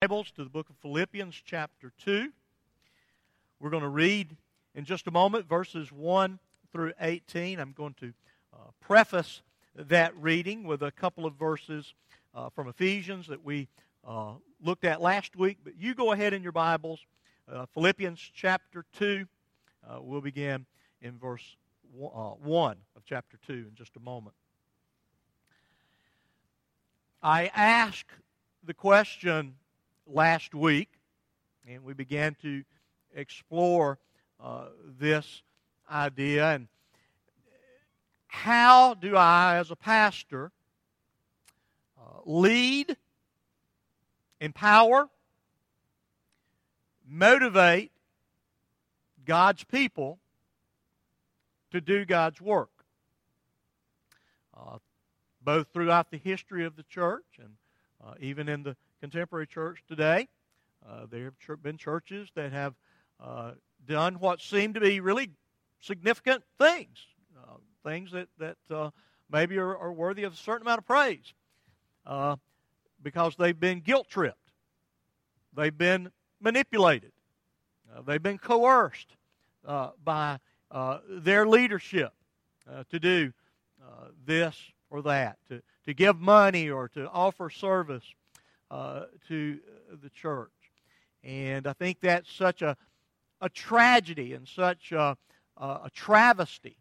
Bibles to the book of Philippians, chapter 2. We're going to read in just a moment verses 1 through 18. I'm going to uh, preface that reading with a couple of verses uh, from Ephesians that we uh, looked at last week. But you go ahead in your Bibles, uh, Philippians, chapter 2. Uh, we'll begin in verse uh, 1 of chapter 2 in just a moment. I ask the question last week, and we began to explore uh, this idea. And how do I, as a pastor, uh, lead, empower, motivate God's people to do God's work? Uh, both throughout the history of the church and uh, even in the contemporary church today. Uh, there have been churches that have uh, done what seem to be really significant things, uh, things that, that uh, maybe are, are, worthy of a certain amount of praise uh, because they've been guilt tripped, they've been manipulated, uh, they've been coerced by their leadership to do this or that, to, to give money or to offer service uh, to the church. And I think that's such a, a tragedy and such a, a travesty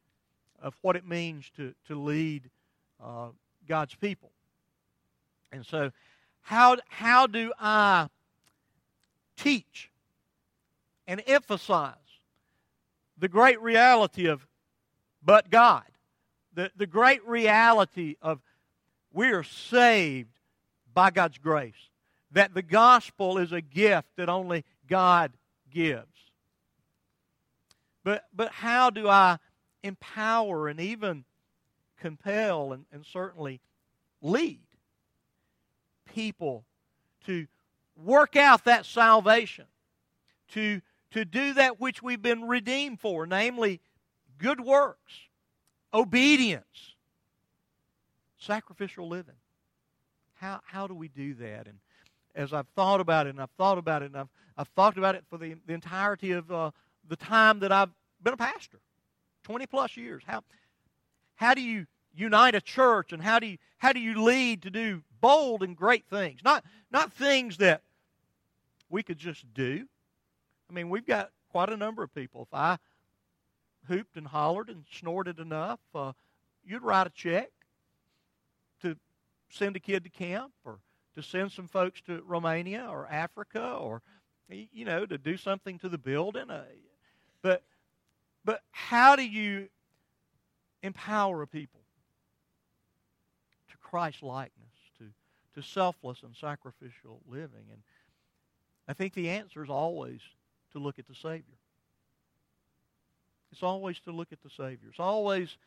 of what it means to, to lead uh, God's people. And so, how, how do I teach and emphasize the great reality of but God? The, the great reality of we are saved by God's grace. That the gospel is a gift that only God gives. But, but how do I empower and even compel and, and certainly lead people to work out that salvation, to, to do that which we've been redeemed for, namely good works, obedience, sacrificial living? How, how do we do that? And as I've thought about it, and I've thought about it, and I've, I've thought about it for the, the entirety of uh, the time that I've been a pastor 20 plus years. How, how do you unite a church, and how do, you, how do you lead to do bold and great things? Not, not things that we could just do. I mean, we've got quite a number of people. If I hooped and hollered and snorted enough, uh, you'd write a check to send a kid to camp or to send some folks to Romania or Africa or, you know, to do something to the building. Uh, but, but how do you empower a people to Christ likeness, to, to selfless and sacrificial living? And I think the answer is always to look at the Savior. It's always to look at the Savior. It's always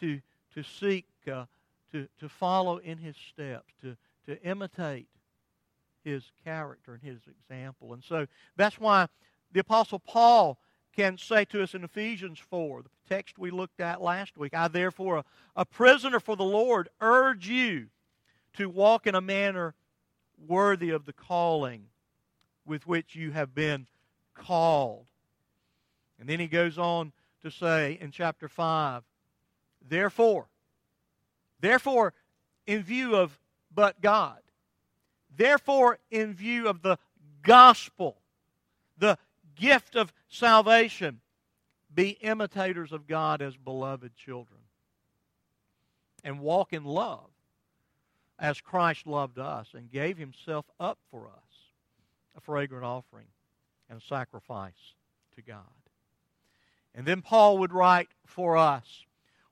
to, to seek uh, to, to follow in his steps, to, to imitate his character and his example. And so that's why the Apostle Paul can say to us in Ephesians 4, the text we looked at last week, I therefore, a, a prisoner for the Lord, urge you to walk in a manner worthy of the calling with which you have been called. And then he goes on to say in chapter 5, Therefore, Therefore, in view of but God, therefore, in view of the gospel, the gift of salvation, be imitators of God as beloved children. And walk in love as Christ loved us and gave himself up for us, a fragrant offering and sacrifice to God. And then Paul would write for us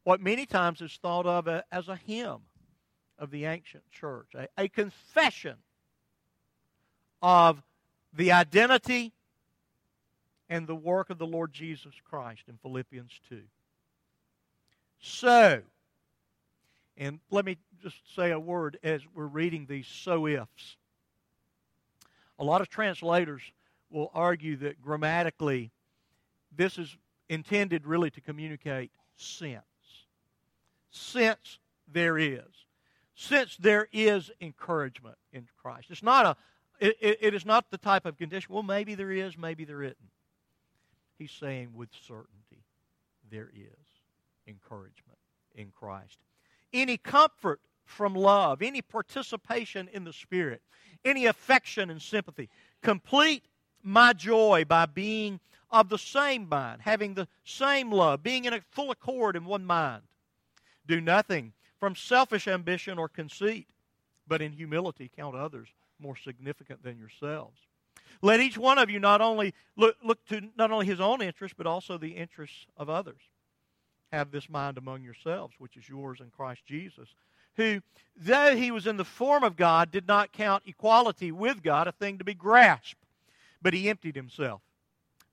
what many times is thought of as a hymn of the ancient church, a, a confession of the identity and the work of the Lord Jesus Christ in Philippians 2. So, and let me just say a word as we're reading these so ifs. A lot of translators will argue that grammatically this is intended really to communicate since since there is. Since there is encouragement in Christ. It's not a, it, it, it is not the type of condition, well, maybe there is, maybe there isn't. He's saying with certainty, there is encouragement in Christ. Any comfort from love, any participation in the Spirit, any affection and sympathy. Complete my joy by being of the same mind, having the same love, being in a full accord in one mind. Do nothing from selfish ambition or conceit, but in humility count others more significant than yourselves. Let each one of you not only look, look to not only his own interests, but also the interests of others. Have this mind among yourselves, which is yours in Christ Jesus, who, though he was in the form of God, did not count equality with God a thing to be grasped, but he emptied himself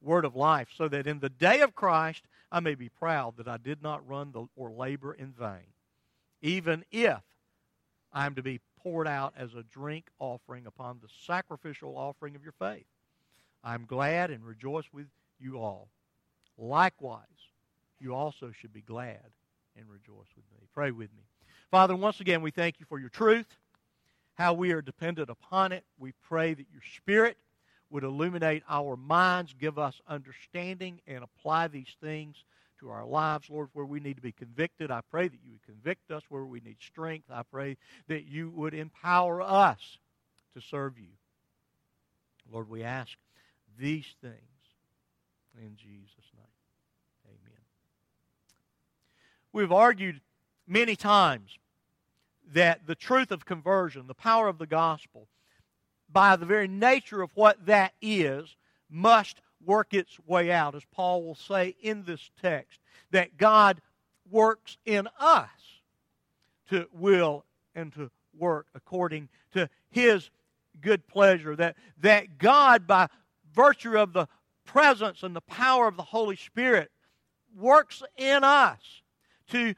word of life, so that in the day of Christ I may be proud that I did not run the, or labor in vain, even if I am to be poured out as a drink offering upon the sacrificial offering of your faith. I'm glad and rejoice with you all. Likewise, you also should be glad and rejoice with me. Pray with me. Father, once again, we thank you for your truth, how we are dependent upon it. We pray that your Spirit would illuminate our minds, give us understanding, and apply these things to our lives, Lord, where we need to be convicted. I pray that you would convict us where we need strength. I pray that you would empower us to serve you. Lord, we ask these things in Jesus' name. Amen. We've argued many times that the truth of conversion, the power of the gospel, by the very nature of what that is, must work its way out, as Paul will say in this text, that God works in us to will and to work according to his good pleasure. That, that God, by virtue of the presence and the power of the Holy Spirit, works in us to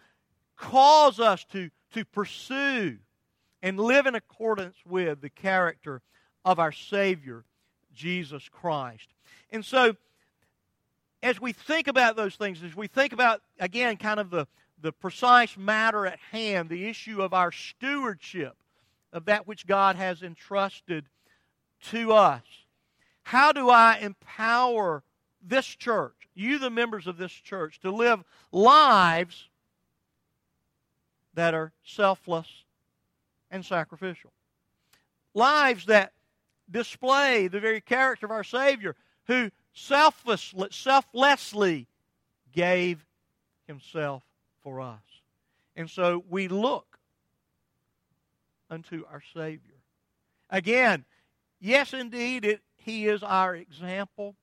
cause us to, to pursue and live in accordance with the character of our Savior, Jesus Christ. And so, as we think about those things, as we think about, again, kind of the, the precise matter at hand, the issue of our stewardship of that which God has entrusted to us, how do I empower this church, you, the members of this church, to live lives that are selfless and sacrificial? Lives that display the very character of our Savior, who selflessly, selflessly gave himself for us. And so we look unto our Savior. Again, yes, indeed, it, He is our example,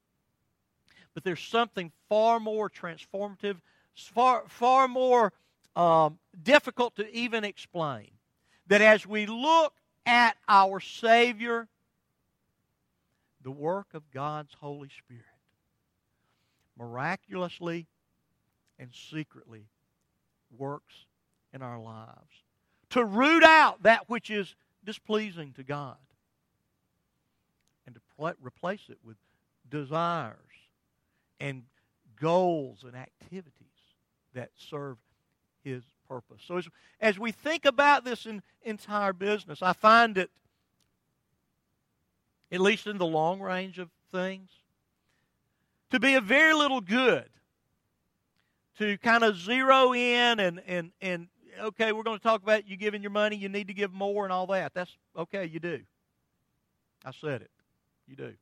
but there's something far more transformative, far, far more um, difficult to even explain. That as we look at our Savior, the work of God's Holy Spirit miraculously and secretly works in our lives to root out that which is displeasing to God and to pl- replace it with desires and goals and activities that serve His purpose. So, as, as we think about this in, entire business, I find it at least in the long range of things, to be a very little good. To kind of zero in and, and, and okay, we're going to talk about you giving your money, you need to give more and all that. That's okay, you do. I said it. You do.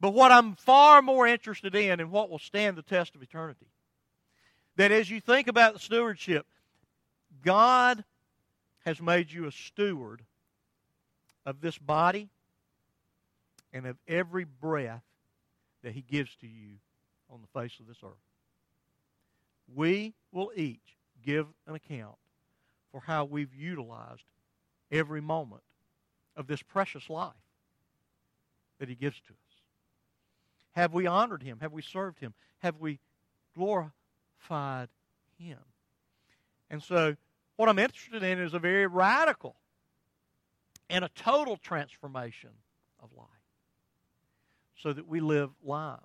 But what I'm far more interested in and what will stand the test of eternity, that as you think about the stewardship, God has made you a steward of this body and of every breath that He gives to you on the face of this earth. We will each give an account for how we've utilized every moment of this precious life that He gives to us. Have we honored Him? Have we served Him? Have we glorified Him? And so, what I'm interested in is a very radical and a total transformation of life so that we live lives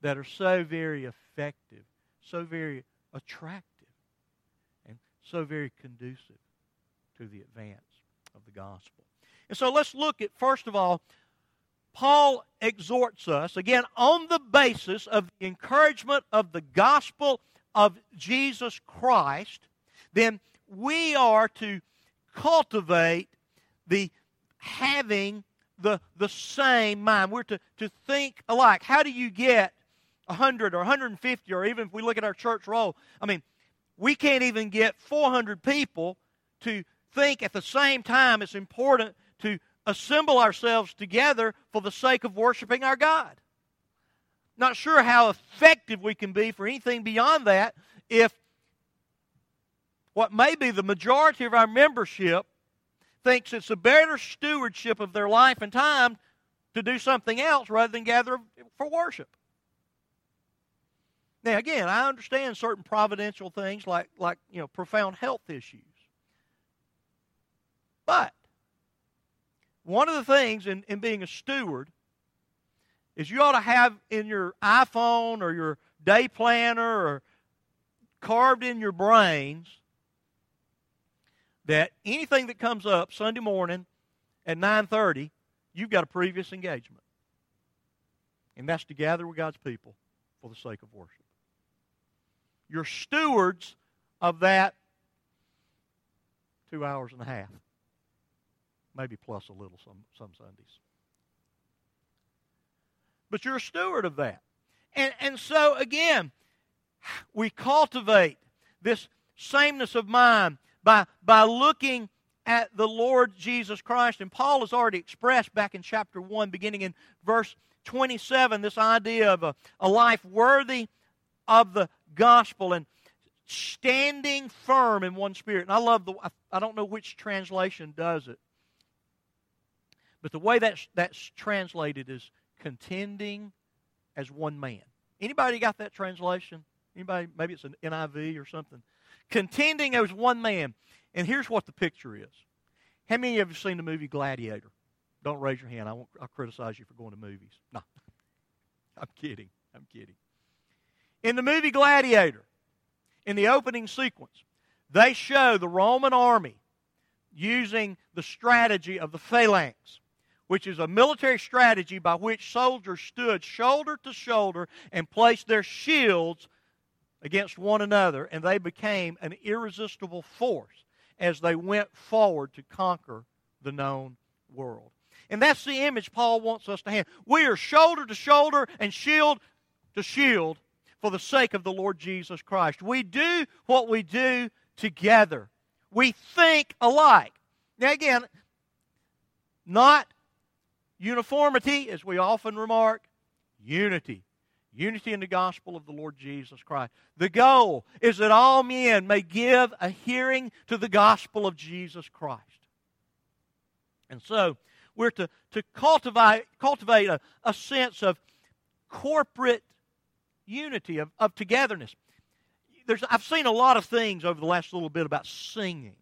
that are so very effective, so very attractive, and so very conducive to the advance of the gospel. And so let's look at, first of all, Paul exhorts us, again, on the basis of the encouragement of the gospel of Jesus Christ, then we are to cultivate the having the, the same mind. We're to, to think alike. How do you get 100 or 150, or even if we look at our church roll, I mean, we can't even get 400 people to think at the same time it's important to assemble ourselves together for the sake of worshiping our God. Not sure how effective we can be for anything beyond that if what may be the majority of our membership thinks it's a better stewardship of their life and time to do something else rather than gather for worship. Now, again, I understand certain providential things like, like you know, profound health issues. But one of the things in, in being a steward is you ought to have in your iPhone or your day planner or carved in your brains that anything that comes up Sunday morning at 9:30, you've got a previous engagement. And that's to gather with God's people for the sake of worship. You're stewards of that two hours and a half. Maybe plus a little some, some Sundays. But you're a steward of that. And, and so, again, we cultivate this sameness of mind by, by looking at the Lord Jesus Christ. And Paul has already expressed back in chapter 1, beginning in verse 27, this idea of a, a life worthy of the gospel and standing firm in one spirit. And I love the, I don't know which translation does it, but the way that's, that's translated is contending as one man. Anybody got that translation? Anybody? Maybe it's an NIV or something. Contending as one man. And here's what the picture is. How many of you have seen the movie Gladiator? Don't raise your hand. I won't, I'll criticize you for going to movies. No. I'm kidding. I'm kidding. In the movie Gladiator, in the opening sequence, they show the Roman army using the strategy of the phalanx, which is a military strategy by which soldiers stood shoulder to shoulder and placed their shields against one another, and they became an irresistible force as they went forward to conquer the known world. And that's the image Paul wants us to have. We are shoulder to shoulder and shield to shield for the sake of the Lord Jesus Christ. We do what we do together. We think alike. Now, again, not uniformity, as we often remark, unity. Unity in the gospel of the Lord Jesus Christ. The goal is that all men may give a hearing to the gospel of Jesus Christ. And so, we're to, to cultivate, cultivate a, a sense of corporate unity, of, of togetherness. There's, I've seen a lot of things over the last little bit about singing.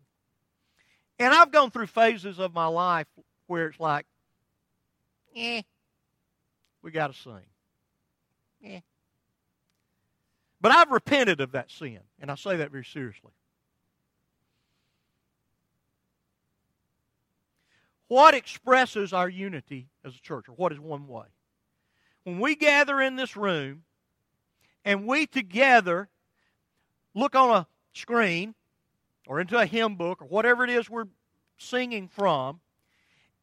And I've gone through phases of my life where it's like, eh, we got to sing. Eh. But I've repented of that sin, and I say that very seriously. What expresses our unity as a church, or what is one way? When we gather in this room and we together look on a screen or into a hymn book or whatever it is we're singing from,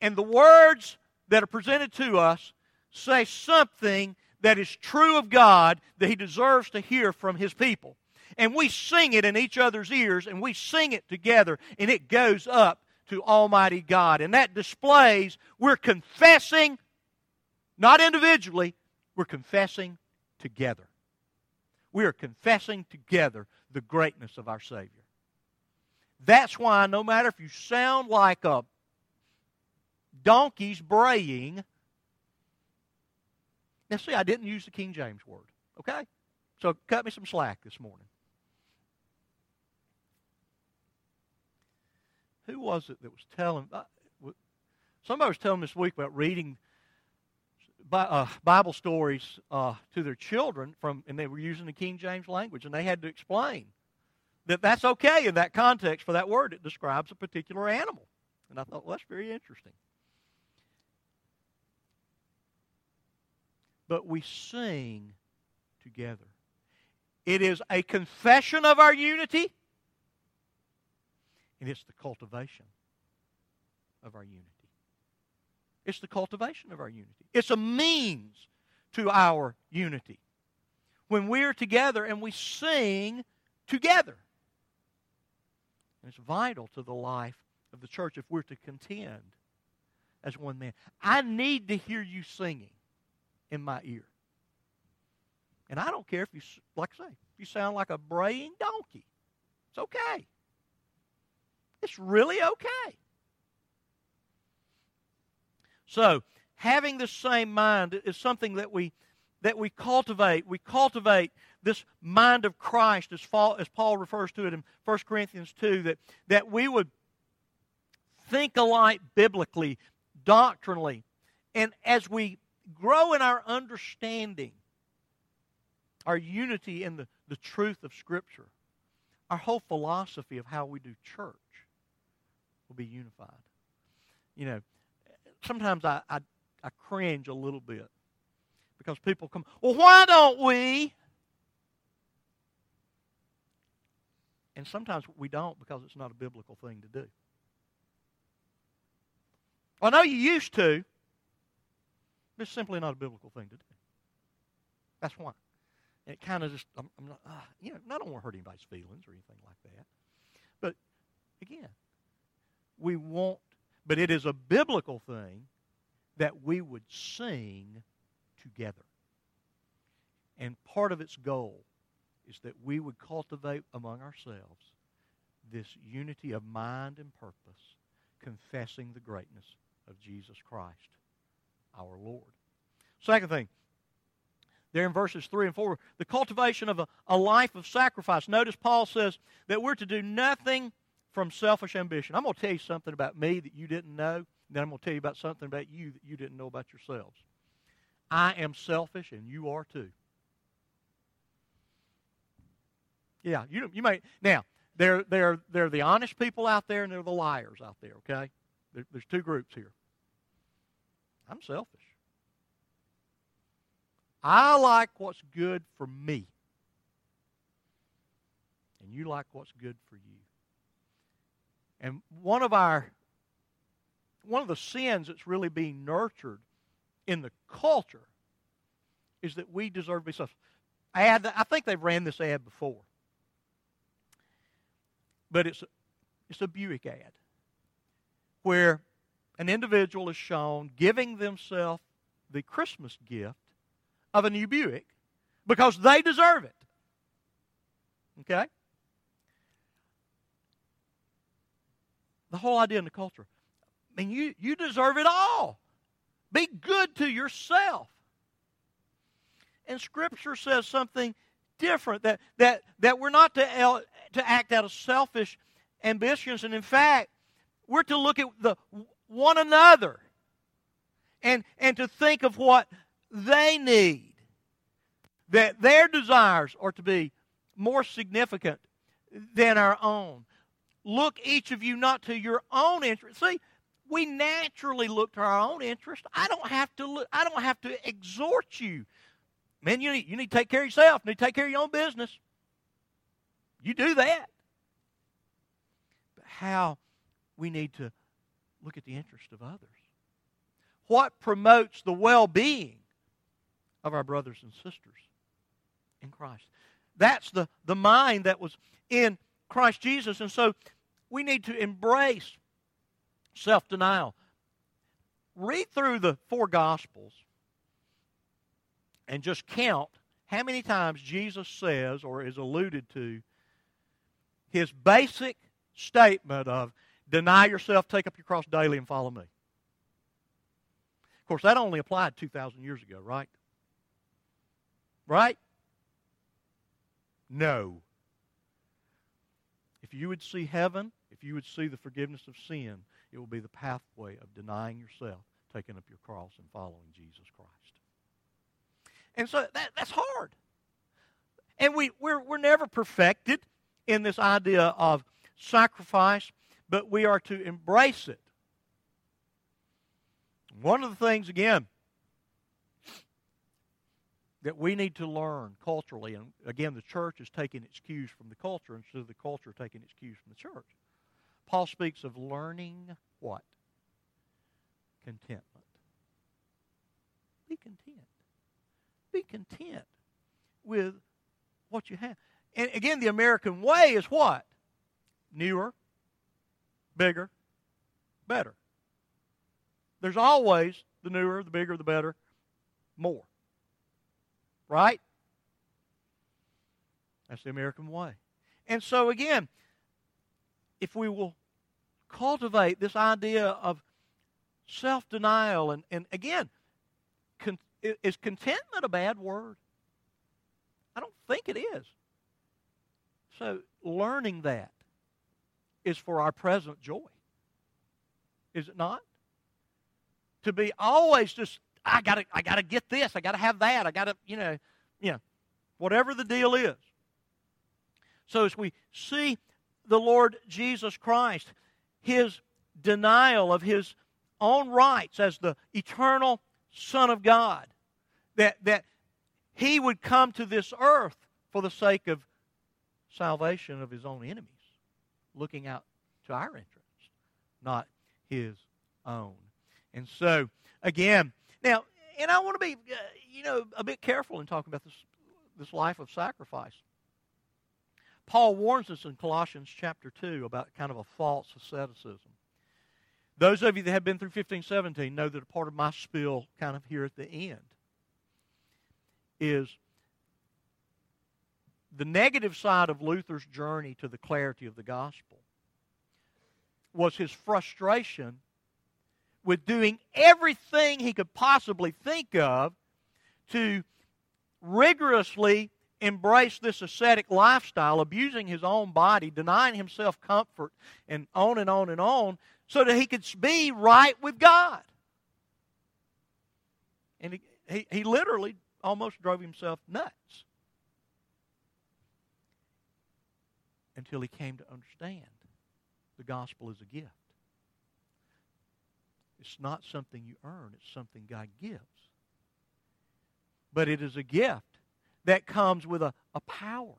and the words that are presented to us say something that is true of God that He deserves to hear from His people. And we sing it in each other's ears, and we sing it together, and it goes up to Almighty God. And that displays we're confessing, not individually, we're confessing together. We are confessing together the greatness of our Savior. That's why, no matter if you sound like a donkey's braying, now see, I didn't use the King James word, okay? So cut me some slack this morning. Who was it that was telling? Uh, somebody was telling this week about reading uh, Bible stories uh, to their children from, and they were using the King James language, and they had to explain that that's okay in that context for that word. It describes a particular animal, and I thought, well, that's very interesting. But we sing together. It is a confession of our unity, and it's the cultivation of our unity. It's the cultivation of our unity. It's a means to our unity. When we're together and we sing together. And it's vital to the life of the church if we're to contend as one man. I need to hear you singing in my ear. And I don't care if you, like I say, if you sound like a braying donkey. It's okay. It's really okay. So, having the same mind is something that we that we cultivate. We cultivate this mind of Christ, as Paul, refers to it in 1 Corinthians 2, that, that we would think alike biblically, doctrinally. And as we grow in our understanding, our unity in the, the truth of Scripture, our whole philosophy of how we do church will be unified. You know, sometimes I, I, I cringe a little bit because people come, well, why don't we? And sometimes we don't because it's not a biblical thing to do. I know you used to, it's simply not a biblical thing to do. That's why. And it kind of just, I'm, I'm not, uh, you know, I don't want to hurt anybody's feelings or anything like that. But again, we want but it is a biblical thing that we would sing together. And part of its goal is that we would cultivate among ourselves this unity of mind and purpose, confessing the greatness of Jesus Christ, our Lord. Second thing, there in verses 3 and 4, the cultivation of a, a life of sacrifice. Notice Paul says that we're to do nothing from selfish ambition. I'm going to tell you something about me that you didn't know. Then I'm going to tell you about something about you that you didn't know about yourselves. I am selfish, and you are too. Yeah, you you may now there there there are the honest people out there, and there are the liars out there. Okay, there, there's two groups here. I'm selfish. I like what's good for me, and you like what's good for you. And one of our one of the sins that's really being nurtured in the culture is that we deserve to be selfish. Ad, I think they've ran this ad before, but it's it's a Buick ad where an individual is shown giving themselves the Christmas gift of a new Buick because they deserve it. Okay? the whole idea in the culture. I mean, you, you deserve it all. Be good to yourself. And Scripture says something different that, that, that we're not to, to act out of selfish ambitions. And in fact, we're to look at the one another and, and to think of what they need. That their desires are to be more significant than our own look each of you not to your own interest. See, we naturally look to our own interest. I don't have to look, I don't have to exhort you. Man, you need, you need to take care of yourself. You need to take care of your own business. You do that. But how we need to look at the interest of others. what promotes the well being of our brothers and sisters in Christ. That's the, the mind that was in Christ Jesus. And so we need to embrace self denial. Read through the four Gospels and just count how many times Jesus says or is alluded to his basic statement of deny yourself, take up your cross daily, and follow me. Of course, that only applied 2,000 years ago, right? Right? No. If you would see heaven, if you would see the forgiveness of sin, it will be the pathway of denying yourself, taking up your cross, and following Jesus Christ. And so that, that's hard. And we, we're, we're never perfected in this idea of sacrifice, but we are to embrace it. One of the things, again, that we need to learn culturally, and again, the church is taking its cues from the culture instead of the culture taking its cues from the church. Paul speaks of learning what? Contentment. Be content. Be content with what you have. And again, the American way is what? Newer, bigger, better. There's always the newer, the bigger, the better, more. Right? That's the American way. And so, again, if we will cultivate this idea of self denial, and, and again, con- is contentment a bad word? I don't think it is. So, learning that is for our present joy. Is it not? To be always just I gotta I gotta get this, I gotta have that, I gotta, you know, you know, whatever the deal is. So as we see the Lord Jesus Christ, his denial of his own rights as the eternal Son of God, that, that he would come to this earth for the sake of salvation of his own enemies, looking out to our interests, not his own. And so, again, now, and I want to be, uh, you know, a bit careful in talking about this, this life of sacrifice. Paul warns us in Colossians chapter 2 about kind of a false asceticism. Those of you that have been through 1517 know that a part of my spiel, kind of here at the end, is the negative side of Luther's journey to the clarity of the gospel was his frustration with doing everything he could possibly think of to rigorously embrace this ascetic lifestyle, abusing his own body, denying himself comfort, and on and on and on, so that he could be right with God. And he, he, he literally almost drove himself nuts until he came to understand the gospel is a gift. It's not something you earn, it's something God gives. But it is a gift that comes with a, a power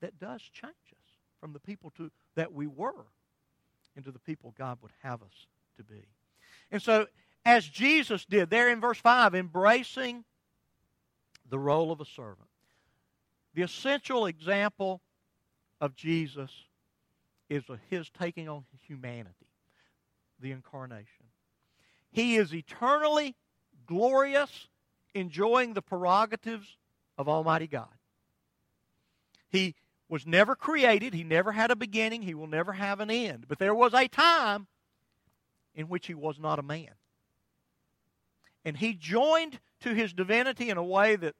that does change us from the people to, that we were into the people God would have us to be. And so, as Jesus did there in verse 5, embracing the role of a servant, the essential example of Jesus is his taking on humanity, the incarnation. He is eternally glorious, enjoying the prerogatives of Almighty God. He was never created, he never had a beginning, he will never have an end. But there was a time in which he was not a man. And he joined to his divinity in a way that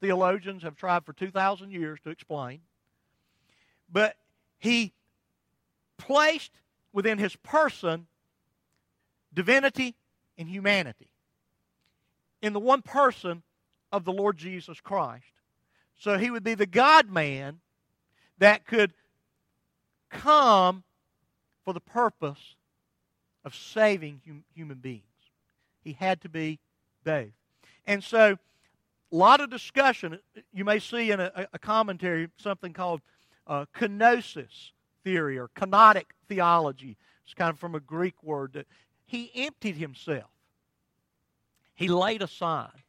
theologians have tried for 2,000 years to explain. But he placed within his person divinity and humanity in the one person of the Lord Jesus Christ. So he would be the God man that could come for the purpose of saving hum- human beings. He had to be both. And so, a lot of discussion. You may see in a, a commentary something called uh, kenosis theory or kenotic theology. It's kind of from a Greek word that he emptied himself. He laid aside.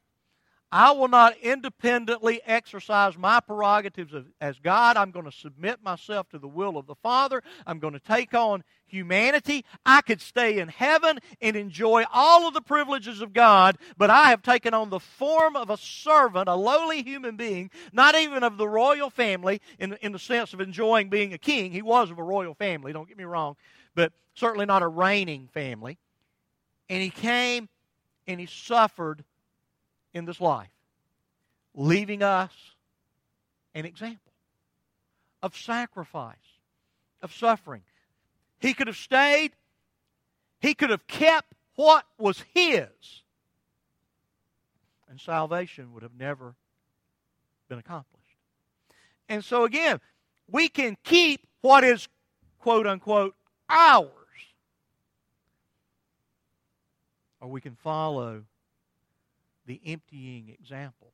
I will not independently exercise my prerogatives as God. I'm going to submit myself to the will of the Father. I'm going to take on humanity. I could stay in heaven and enjoy all of the privileges of God, but I have taken on the form of a servant, a lowly human being, not even of the royal family in, in the sense of enjoying being a king. He was of a royal family, don't get me wrong, but certainly not a reigning family. And he came and he suffered in this life, leaving us an example of sacrifice, of suffering. He could have stayed, he could have kept what was his, and salvation would have never been accomplished. And so, again, we can keep what is quote unquote ours, or we can follow the emptying example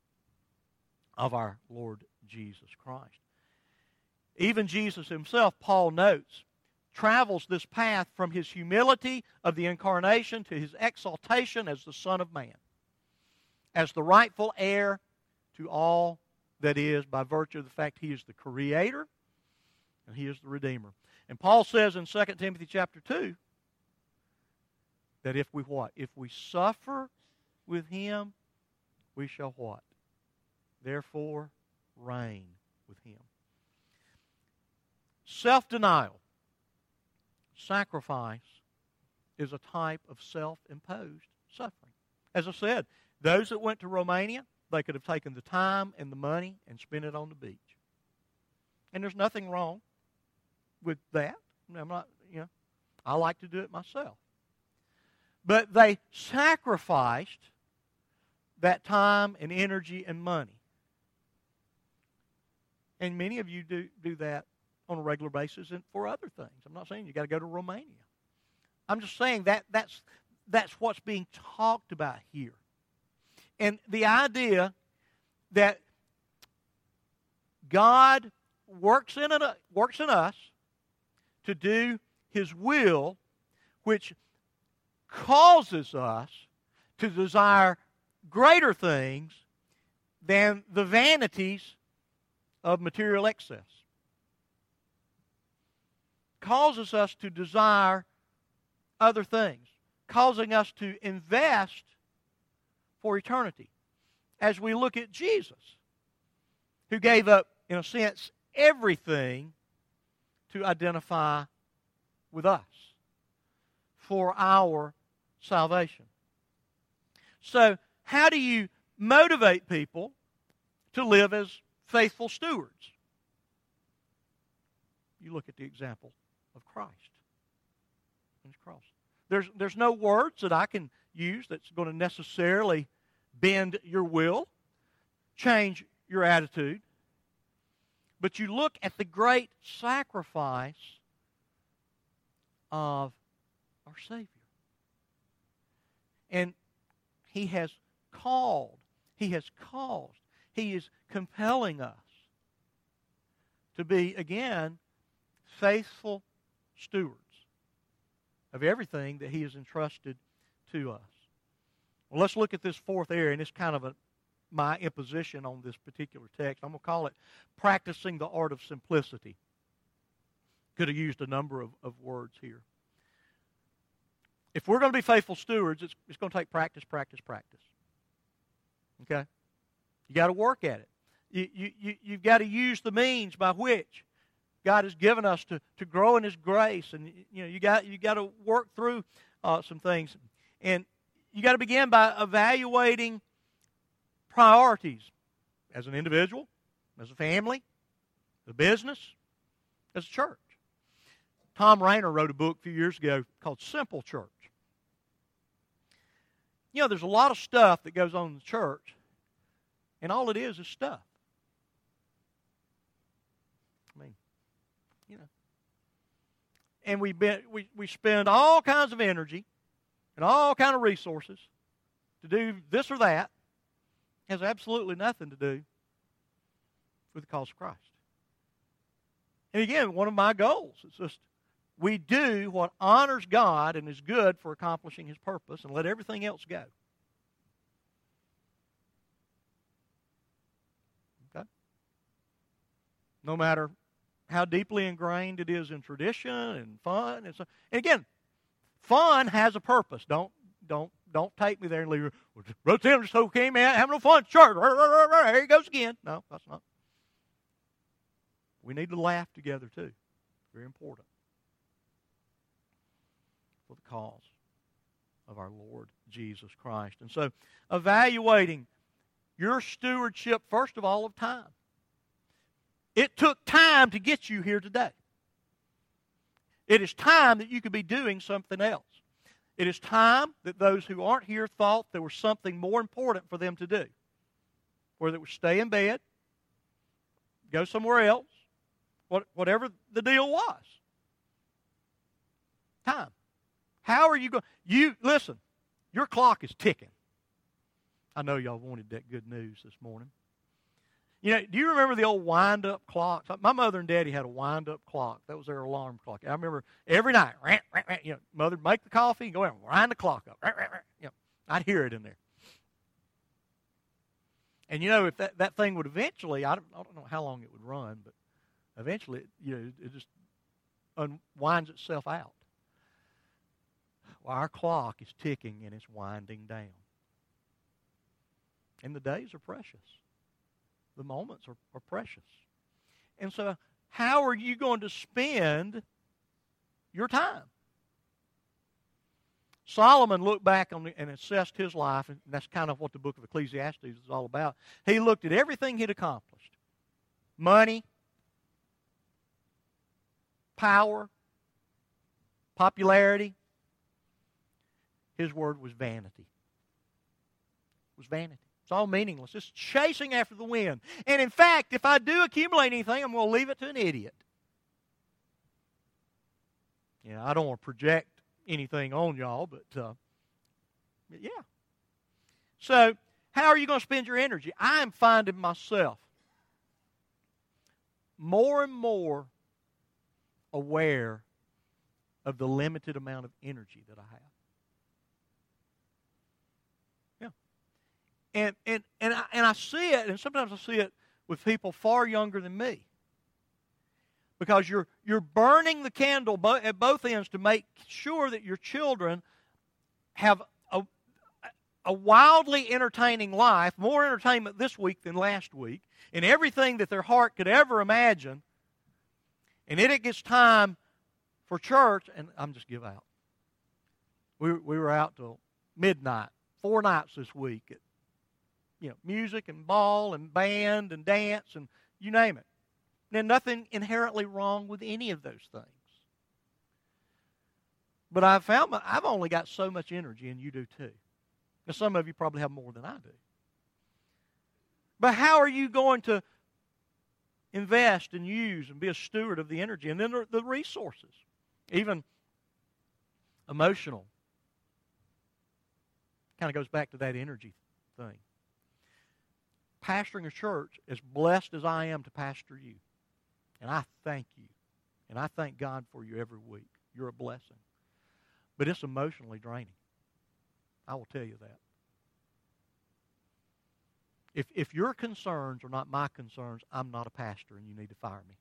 of our Lord Jesus Christ. Even Jesus himself, Paul notes, travels this path from his humility of the incarnation to his exaltation as the Son of Man, as the rightful heir to all that is by virtue of the fact he is the creator and he is the redeemer. And Paul says in 2 Timothy chapter 2 that if we what? If we suffer with him, we shall what? Therefore, reign with him. Self denial, sacrifice, is a type of self imposed suffering. As I said, those that went to Romania, they could have taken the time and the money and spent it on the beach. And there's nothing wrong with that. I'm not, you know, I like to do it myself. But they sacrificed that time and energy and money. And many of you do, do that on a regular basis and for other things. I'm not saying you got to go to Romania. I'm just saying that that's, that's what's being talked about here. And the idea that God works in, it, works in us to do His will, which causes us to desire greater things than the vanities of material excess. Causes us to desire other things, causing us to invest for eternity. As we look at Jesus, who gave up, in a sense, everything to identify with us for our salvation. So, how do you motivate people to live as faithful stewards? You look at the example of Christ and his cross. There's, there's no words that I can use that's going to necessarily bend your will, change your attitude. But you look at the great sacrifice of our Savior. And He has called, He has caused, He is compelling us to be, again, faithful stewards of everything that He has entrusted to us. Well, let's look at this fourth area, and it's kind of a, my imposition on this particular text. I'm going to call it practicing the art of simplicity. Could have used a number of, of words here. If we're going to be faithful stewards, it's, it's going to take practice, practice, practice. Okay? You got to work at it. You, you, you, you've got to use the means by which God has given us to, to grow in His grace. And, you know, you got, you got to work through uh, some things. And you got to begin by evaluating priorities as an individual, as a family, as a business, as a church. Tom Rainer wrote a book a few years ago called Simple Church. You know, there's a lot of stuff that goes on in the church and all it is is stuff. I mean, you know. And we, we, we spend all kinds of energy and all kind of resources to do this or that. Has absolutely nothing to do with the cause of Christ. And again, one of my goals is just we do what honors God and is good for accomplishing His purpose and let everything else go. Okay? No matter how deeply ingrained it is in tradition and fun and so and again, fun has a purpose. Don't don't don't take me there and leave. Brother Tim just okay, man, having no fun. Church, here he goes again. No, that's not. We need to laugh together too. Very important for the cause of our Lord Jesus Christ. And so, evaluating your stewardship, first of all, of time. It took time to get you here today. It is time that you could be doing something else. It is time that those who aren't here thought there was something more important for them to do. Whether it was stay in bed, go somewhere else, whatever the deal was. Time. How are you going? You listen. Your clock is ticking. I know y'all wanted that good news this morning. You know, do you remember the old wind up clocks? My mother and daddy had a wind up clock. That was their alarm clock. I remember every night, rant, rant, rant, you know, mother would make the coffee and go out and wind the clock up. Rant, rant, rant, you know, I'd hear it in there. And you know, if that, that thing would eventually, I don't, I don't know how long it would run, but eventually, it, you know, it just unwinds itself out. Well, our clock is ticking and it's winding down. And the days are precious the moments are, are precious. And so, how are you going to spend your time? Solomon looked back on the, and assessed his life, and that's kind of what the book of Ecclesiastes is all about. He looked at everything he'd accomplished money, power, popularity. His word was vanity. It was vanity. It's all meaningless. It's chasing after the wind. And in fact, if I do accumulate anything, I'm going to leave it to an idiot. Know, I don't want to project anything on y'all, but uh, yeah. So, how are you going to spend your energy? I am finding myself more and more aware of the limited amount of energy that I have. And, and, and, I, and I see it, and sometimes I see it with people far younger than me. Because you're, you're burning the candle bo- at both ends to make sure that your children have a, a wildly entertaining life, more entertainment this week than last week, and everything that their heart could ever imagine. And then it gets time for church, and I'm just give out. We, we were out till midnight, four nights this week at you know, music and ball and band and dance and you name it. Now, nothing inherently wrong with any of those things. But I've found my, I've only got so much energy, and you do too. Now, some of you probably have more than I do. But how are you going to invest and use and be a steward of the energy? And then the resources, even emotional. Kind of goes back to that energy thing pastoring a church, as blessed as I am to pastor you, and I thank you, and I thank God for you every week. You're a blessing. But it's emotionally draining. I will tell you that. If, if your concerns are not my concerns, I'm not a pastor and you need to fire me.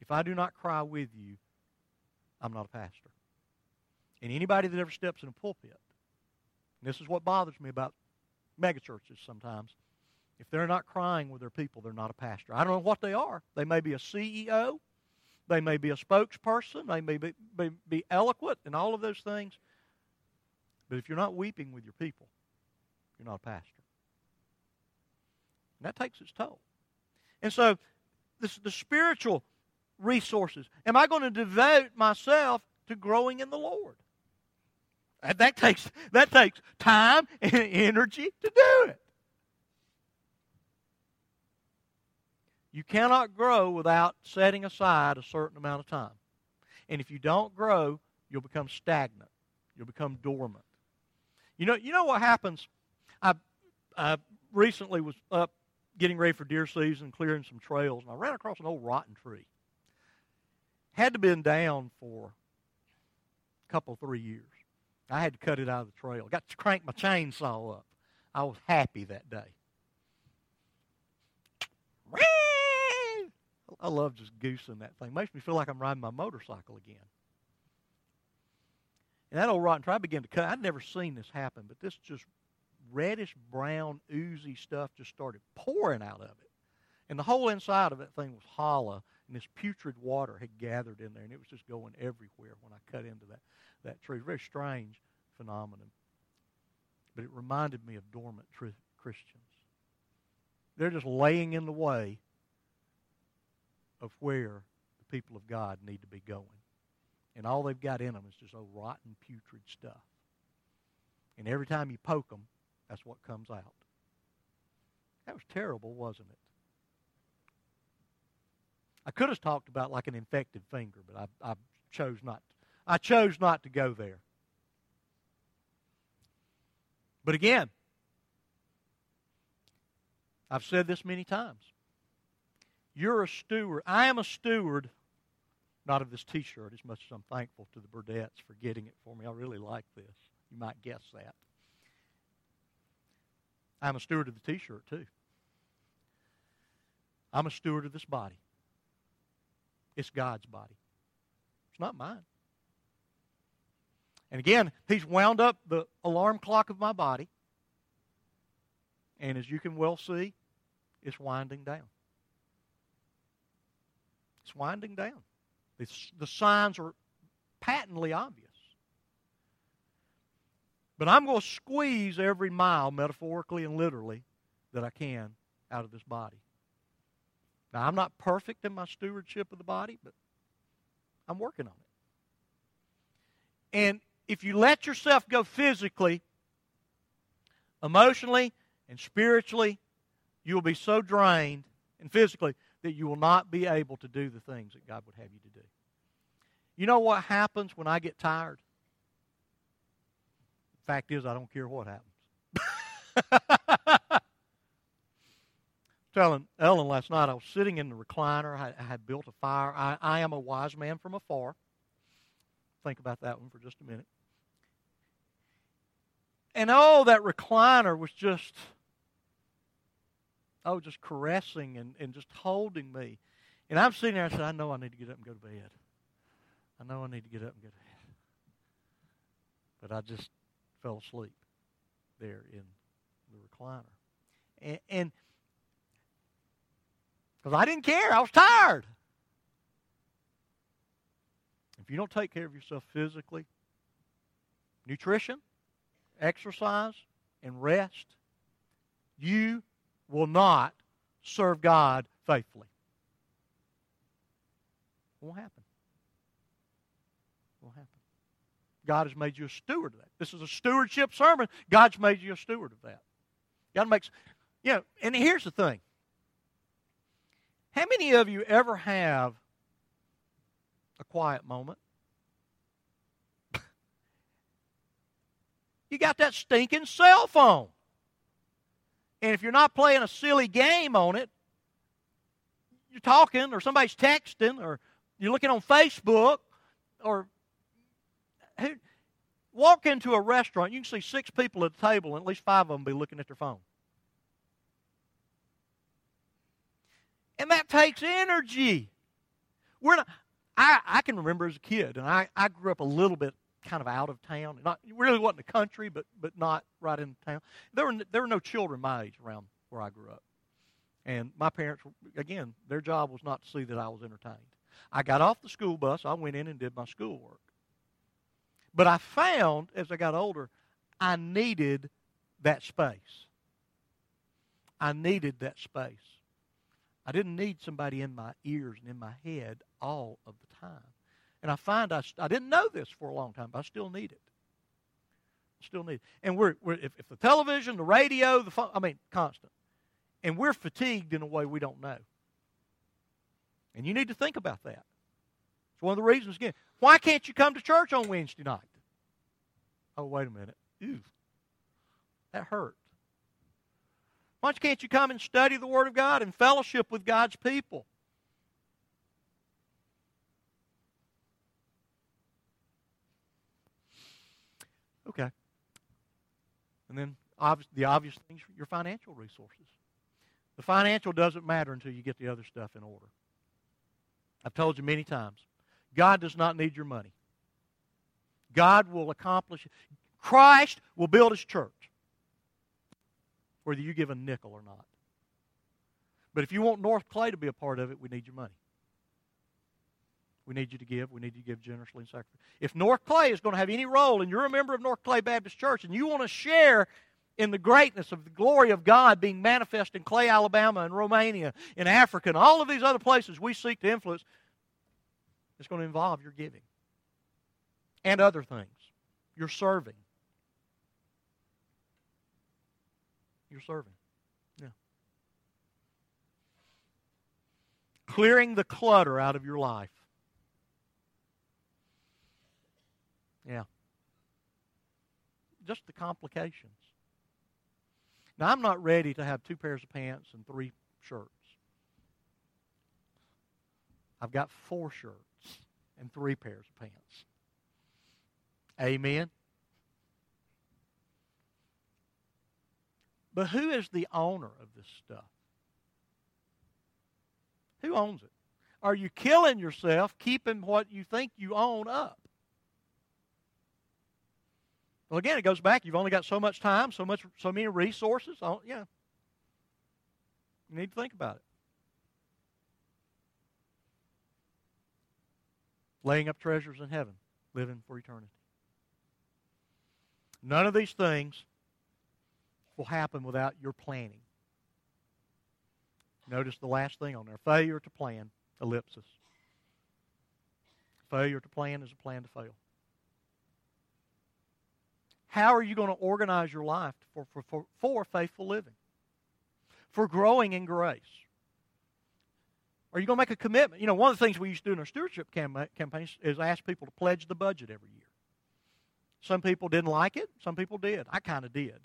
If I do not cry with you, I'm not a pastor. And anybody that ever steps in a pulpit, this is what bothers me about megachurches sometimes. If they're not crying with their people, they're not a pastor. I don't know what they are. They may be a CEO, they may be a spokesperson, they may be, be, be eloquent, and all of those things. But if you're not weeping with your people, you're not a pastor. And that takes its toll. And so, this, the spiritual resources. Am I going to devote myself to growing in the Lord? That takes, that takes time and energy to do it. You cannot grow without setting aside a certain amount of time. And if you don't grow, you'll become stagnant. You'll become dormant. You know, you know what happens? I, I recently was up getting ready for deer season, clearing some trails, and I ran across an old rotten tree. Had to been down for a couple, three years. I had to cut it out of the trail. Got to crank my chainsaw up. I was happy that day. I love just goosing that thing. Makes me feel like I'm riding my motorcycle again. And that old rotten tree, began to cut. I'd never seen this happen, but this just reddish brown, oozy stuff just started pouring out of it. And the whole inside of that thing was hollow, and this putrid water had gathered in there, and it was just going everywhere when I cut into that, that tree. Very strange phenomenon. But it reminded me of dormant tr- Christians. They're just laying in the way of where the people of God need to be going. And all they've got in them is just old rotten, putrid stuff. And every time you poke them, that's what comes out. That was terrible, wasn't it? I could have talked about like an infected finger, but I, I chose not. I chose not to go there. But again, I've said this many times. You're a steward. I am a steward, not of this t shirt, as much as I'm thankful to the Burdettes for getting it for me. I really like this. You might guess that. I'm a steward of the t shirt, too. I'm a steward of this body. It's God's body, it's not mine. And again, He's wound up the alarm clock of my body. And as you can well see, it's winding down. It's winding down. It's, the signs are patently obvious. But I'm going to squeeze every mile, metaphorically and literally, that I can out of this body. Now, I'm not perfect in my stewardship of the body, but I'm working on it. And if you let yourself go physically, emotionally, and spiritually, you will be so drained and physically that you will not be able to do the things that God would have you to do. You know what happens when I get tired? Fact is, I don't care what happens. Telling Ellen last night, I was sitting in the recliner. I, I had built a fire. I, I am a wise man from afar. Think about that one for just a minute. And oh, that recliner was just oh, just caressing and, and just holding me. And I'm sitting there I said, I know I need to get up and go to bed. I know I need to get up and go to bed. But I just fell asleep there in the recliner. And, and because I didn't care, I was tired. If you don't take care of yourself physically, nutrition, exercise, and rest, you will not serve God faithfully. It won't happen. It won't happen. God has made you a steward of that. This is a stewardship sermon. God's made you a steward of that. God makes, you know, and here's the thing. How many of you ever have a quiet moment? You got that stinking cell phone. And if you're not playing a silly game on it, you're talking or somebody's texting or you're looking on Facebook or walk into a restaurant, you can see six people at the table and at least five of them be looking at their phone. And that takes energy. We're not, I, I can remember as a kid, and I, I grew up a little bit kind of out of town. Not really wasn't the country, but but not right in town. There were there were no children my age around where I grew up, and my parents again their job was not to see that I was entertained. I got off the school bus. I went in and did my schoolwork. But I found as I got older, I needed that space. I needed that space. I didn't need somebody in my ears and in my head all of the time. And I find I, I didn't know this for a long time, but I still need it. Still need it. And we're, we're if, if the television, the radio, the phone, I mean, constant. And we're fatigued in a way we don't know. And you need to think about that. It's one of the reasons, again, why can't you come to church on Wednesday night? Oh, wait a minute. Ew. That hurt. Why can't you come and study the Word of God and fellowship with God's people? And then the obvious things, your financial resources. The financial doesn't matter until you get the other stuff in order. I've told you many times, God does not need your money. God will accomplish. Christ will build his church, whether you give a nickel or not. But if you want North Clay to be a part of it, we need your money. We need you to give. We need you to give generously and sacrifice. If North Clay is going to have any role, and you're a member of North Clay Baptist Church, and you want to share in the greatness of the glory of God being manifest in Clay, Alabama, and Romania, in Africa, and all of these other places we seek to influence, it's going to involve your giving and other things. You're serving. You're serving. Yeah. Clearing the clutter out of your life. Yeah. Just the complications. Now, I'm not ready to have two pairs of pants and three shirts. I've got four shirts and three pairs of pants. Amen. But who is the owner of this stuff? Who owns it? Are you killing yourself keeping what you think you own up? Well, again, it goes back. You've only got so much time, so much, so many resources. Oh, yeah, you need to think about it. Laying up treasures in heaven, living for eternity. None of these things will happen without your planning. Notice the last thing on there failure to plan, ellipsis. Failure to plan is a plan to fail. How are you going to organize your life for, for, for, for faithful living? For growing in grace? Are you going to make a commitment? You know, one of the things we used to do in our stewardship campaigns is ask people to pledge the budget every year. Some people didn't like it, some people did. I kind of did,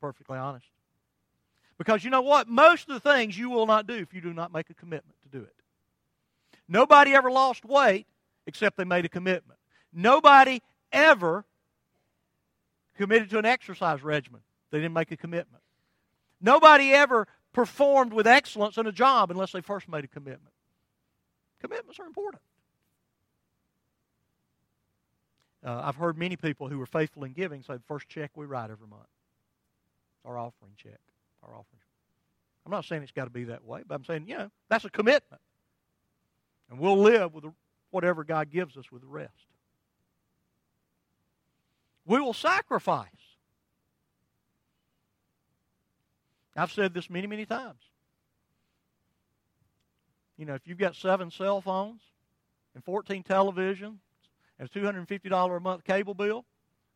perfectly honest. Because you know what? Most of the things you will not do if you do not make a commitment to do it. Nobody ever lost weight except they made a commitment. Nobody ever committed to an exercise regimen. They didn't make a commitment. Nobody ever performed with excellence in a job unless they first made a commitment. Commitments are important. Uh, I've heard many people who are faithful in giving say the first check we write every month, our offering check, our offering. I'm not saying it's got to be that way, but I'm saying, you know, that's a commitment. And we'll live with whatever God gives us with the rest. We will sacrifice. I've said this many, many times. You know, if you've got seven cell phones and 14 televisions and a $250 a month cable bill,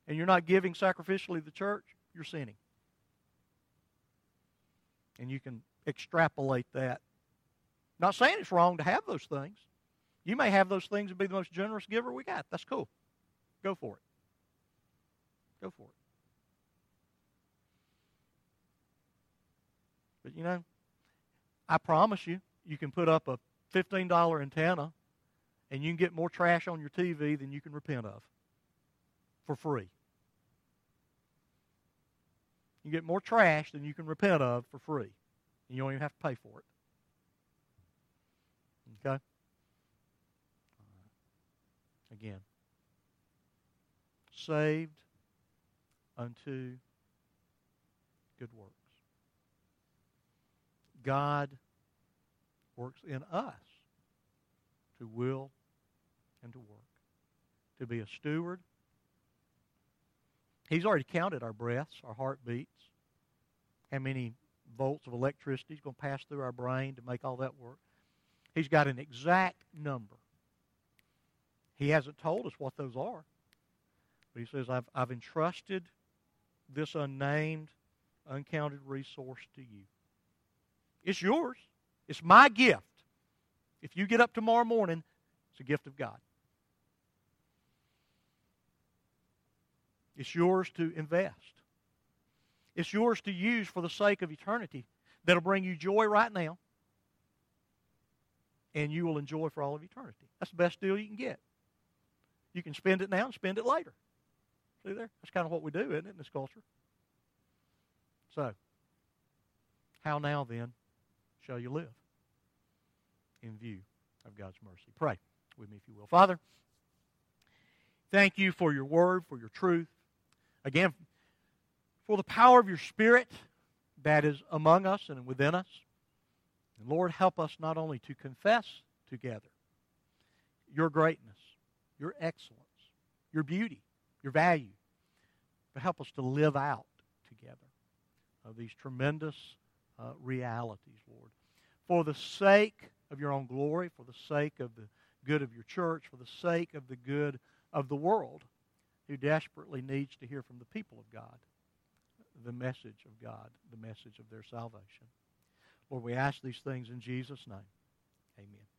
and you're not giving sacrificially to the church, you're sinning. And you can extrapolate that. Not saying it's wrong to have those things. You may have those things and be the most generous giver we got. That's cool. Go for it. Go for it. But you know, I promise you, you can put up a $15 antenna and you can get more trash on your TV than you can repent of for free. You get more trash than you can repent of for free. And you don't even have to pay for it. Okay? Again. Saved unto good works. God works in us to will and to work, to be a steward. He's already counted our breaths, our heartbeats, how many volts of electricity is going to pass through our brain to make all that work. He's got an exact number. He hasn't told us what those are. But he says, I've, I've entrusted this unnamed, uncounted resource to you. It's yours. It's my gift. If you get up tomorrow morning, it's a gift of God. It's yours to invest. It's yours to use for the sake of eternity that'll bring you joy right now and you will enjoy for all of eternity. That's the best deal you can get. You can spend it now and spend it later. See there? That's kind of what we do, isn't it, in this culture? So, how now then shall you live in view of God's mercy? Pray with me, if you will. Father, thank you for your word, for your truth. Again, for the power of your Spirit that is among us and within us. And Lord, help us not only to confess together your greatness, your excellence, your beauty, your value, but help us to live out together of these tremendous uh, realities, Lord. For the sake of your own glory, for the sake of the good of your church, for the sake of the good of the world who desperately needs to hear from the people of God the message of God, the message of their salvation. Lord, we ask these things in Jesus' name. Amen.